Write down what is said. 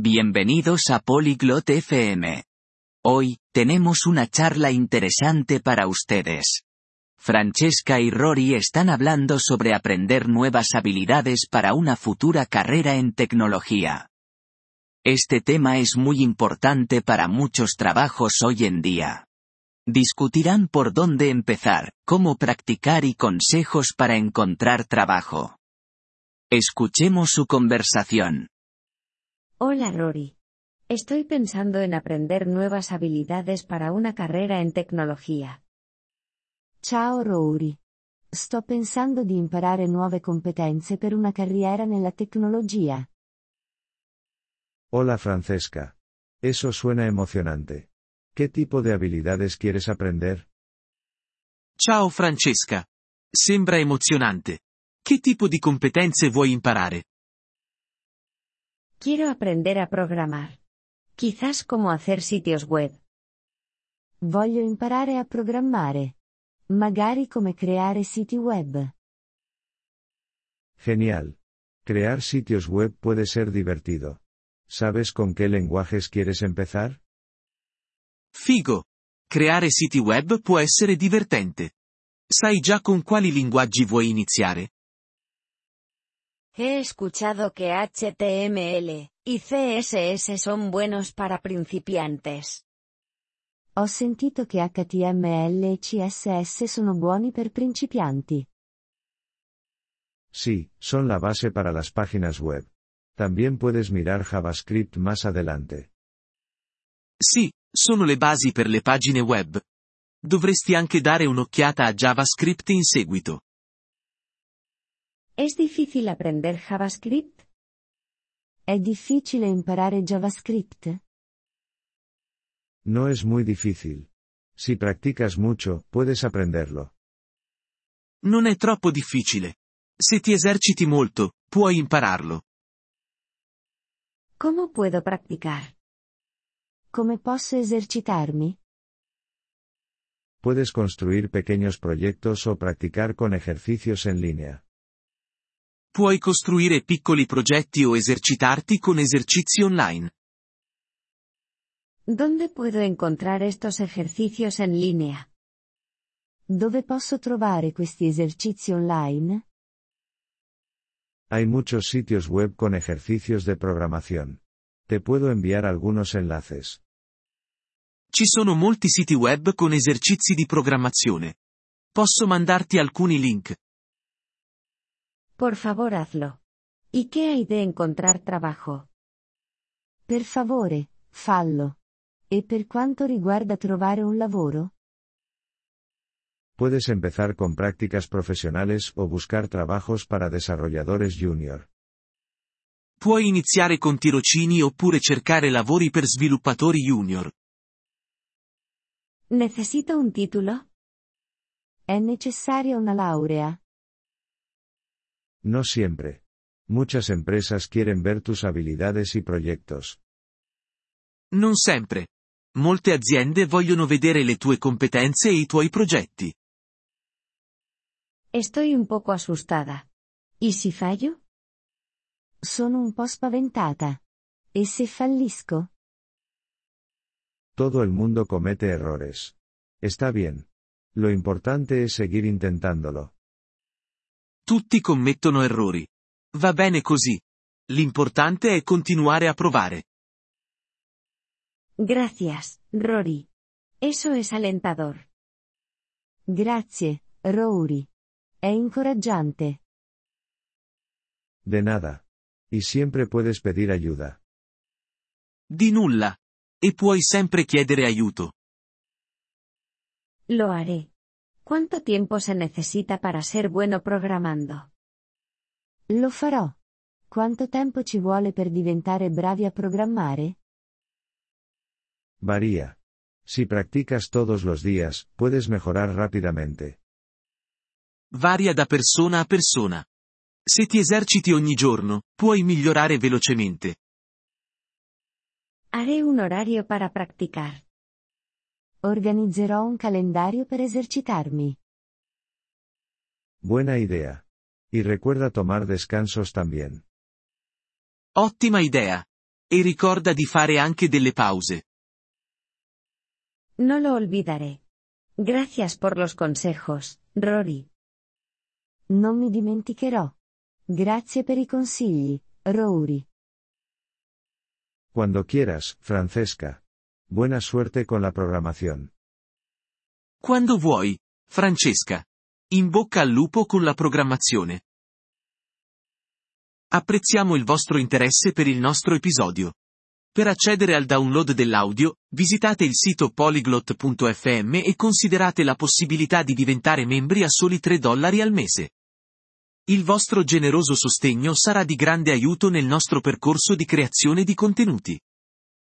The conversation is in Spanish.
Bienvenidos a Polyglot FM. Hoy, tenemos una charla interesante para ustedes. Francesca y Rory están hablando sobre aprender nuevas habilidades para una futura carrera en tecnología. Este tema es muy importante para muchos trabajos hoy en día. Discutirán por dónde empezar, cómo practicar y consejos para encontrar trabajo. Escuchemos su conversación. Hola Rory. Estoy pensando en aprender nuevas habilidades para una carrera en tecnología. Ciao Rory. Sto pensando di imparare nuove competenze per una carriera nella tecnologia. Hola Francesca. Eso suena emocionante. ¿Qué tipo de habilidades quieres aprender? Ciao Francesca. Sembra emozionante. Che tipo di competenze vuoi imparare? Quiero aprender a programar. Quizás cómo hacer sitios web. Voglio imparare a programmare. Magari come creare siti web. Genial. Crear sitios web puede ser divertido. ¿Sabes con qué lenguajes quieres empezar? Figo. Creare siti web può essere divertente. Sai già con quali linguaggi vuoi iniziare? He escuchado que HTML y CSS son buenos para principiantes. Ho sentito che HTML e CSS sono buoni per principianti. Sí, son la base para las páginas web. También puedes mirar JavaScript más adelante. Sì, sono le basi per le pagine web. Dovresti anche dare un'occhiata a JavaScript in seguito. ¿Es difícil aprender JavaScript? È difficile imparare JavaScript? No es muy difícil. Si practicas mucho, puedes aprenderlo. Non è troppo difficile. Se ti eserciti molto, puoi impararlo. ¿Cómo puedo practicar? Come posso esercitarmi? Puedes construir pequeños proyectos o practicar con ejercicios en línea. Puoi costruire piccoli progetti o esercitarti con esercizi online. ¿Dónde puedo encontrar estos ejercicios en línea? Dove posso trovare questi esercizi online? Hay muchos sitios web con ejercicios de programación. Te puedo enviar algunos enlaces. Ci sono molti siti web con esercizi di programmazione. Posso mandarti alcuni link. Por favor hazlo. ¿Y qué hay de encontrar trabajo? Per favore, fallo. E per quanto riguarda trovare un lavoro? Puedes empezar con prácticas profesionales o buscar trabajos para desarrolladores junior. Puoi iniziare con tirocini oppure cercare lavori per sviluppatori junior. ¿Necesito un título? È necessaria una laurea? No siempre. Muchas empresas quieren ver tus habilidades y proyectos. Non sempre. Molte aziende vogliono vedere le tue competenze e i tuoi progetti. Estoy un poco asustada. ¿Y si fallo? Sono un po' spaventata. E se fallisco? Todo el mundo comete errores. Está bien. Lo importante es seguir intentándolo. Tutti commettono errori. Va bene così. L'importante è continuare a provare. Gracias, Rory. Eso es alentador. Grazie, Rory. È incoraggiante. De nada. Y siempre puedes pedir ayuda. Di nulla. E puoi sempre chiedere aiuto. Lo haré. ¿Cuánto tiempo se necesita para ser bueno programando? Lo farò. Quanto tempo ci vuole per diventare bravi a programmare? Varía. Si practicas todos los días, puedes mejorar rápidamente. Varia da persona a persona. Se ti eserciti ogni giorno, puoi migliorare velocemente. Haré un horario para practicar. Organizzerò un calendario per esercitarmi. Buena idea. Y recuerda tomar descansos también. Ottima idea. E ricorda di fare anche delle pause. No lo olvidaré. Gracias por los consejos, Rory. Non mi dimenticherò. Grazie per i consigli, Rory. Cuando quieras, Francesca. Buena suerte con la programación. Quando vuoi, Francesca. In bocca al lupo con la programmazione. Apprezziamo il vostro interesse per il nostro episodio. Per accedere al download dell'audio, visitate il sito polyglot.fm e considerate la possibilità di diventare membri a soli 3 dollari al mese. Il vostro generoso sostegno sarà di grande aiuto nel nostro percorso di creazione di contenuti.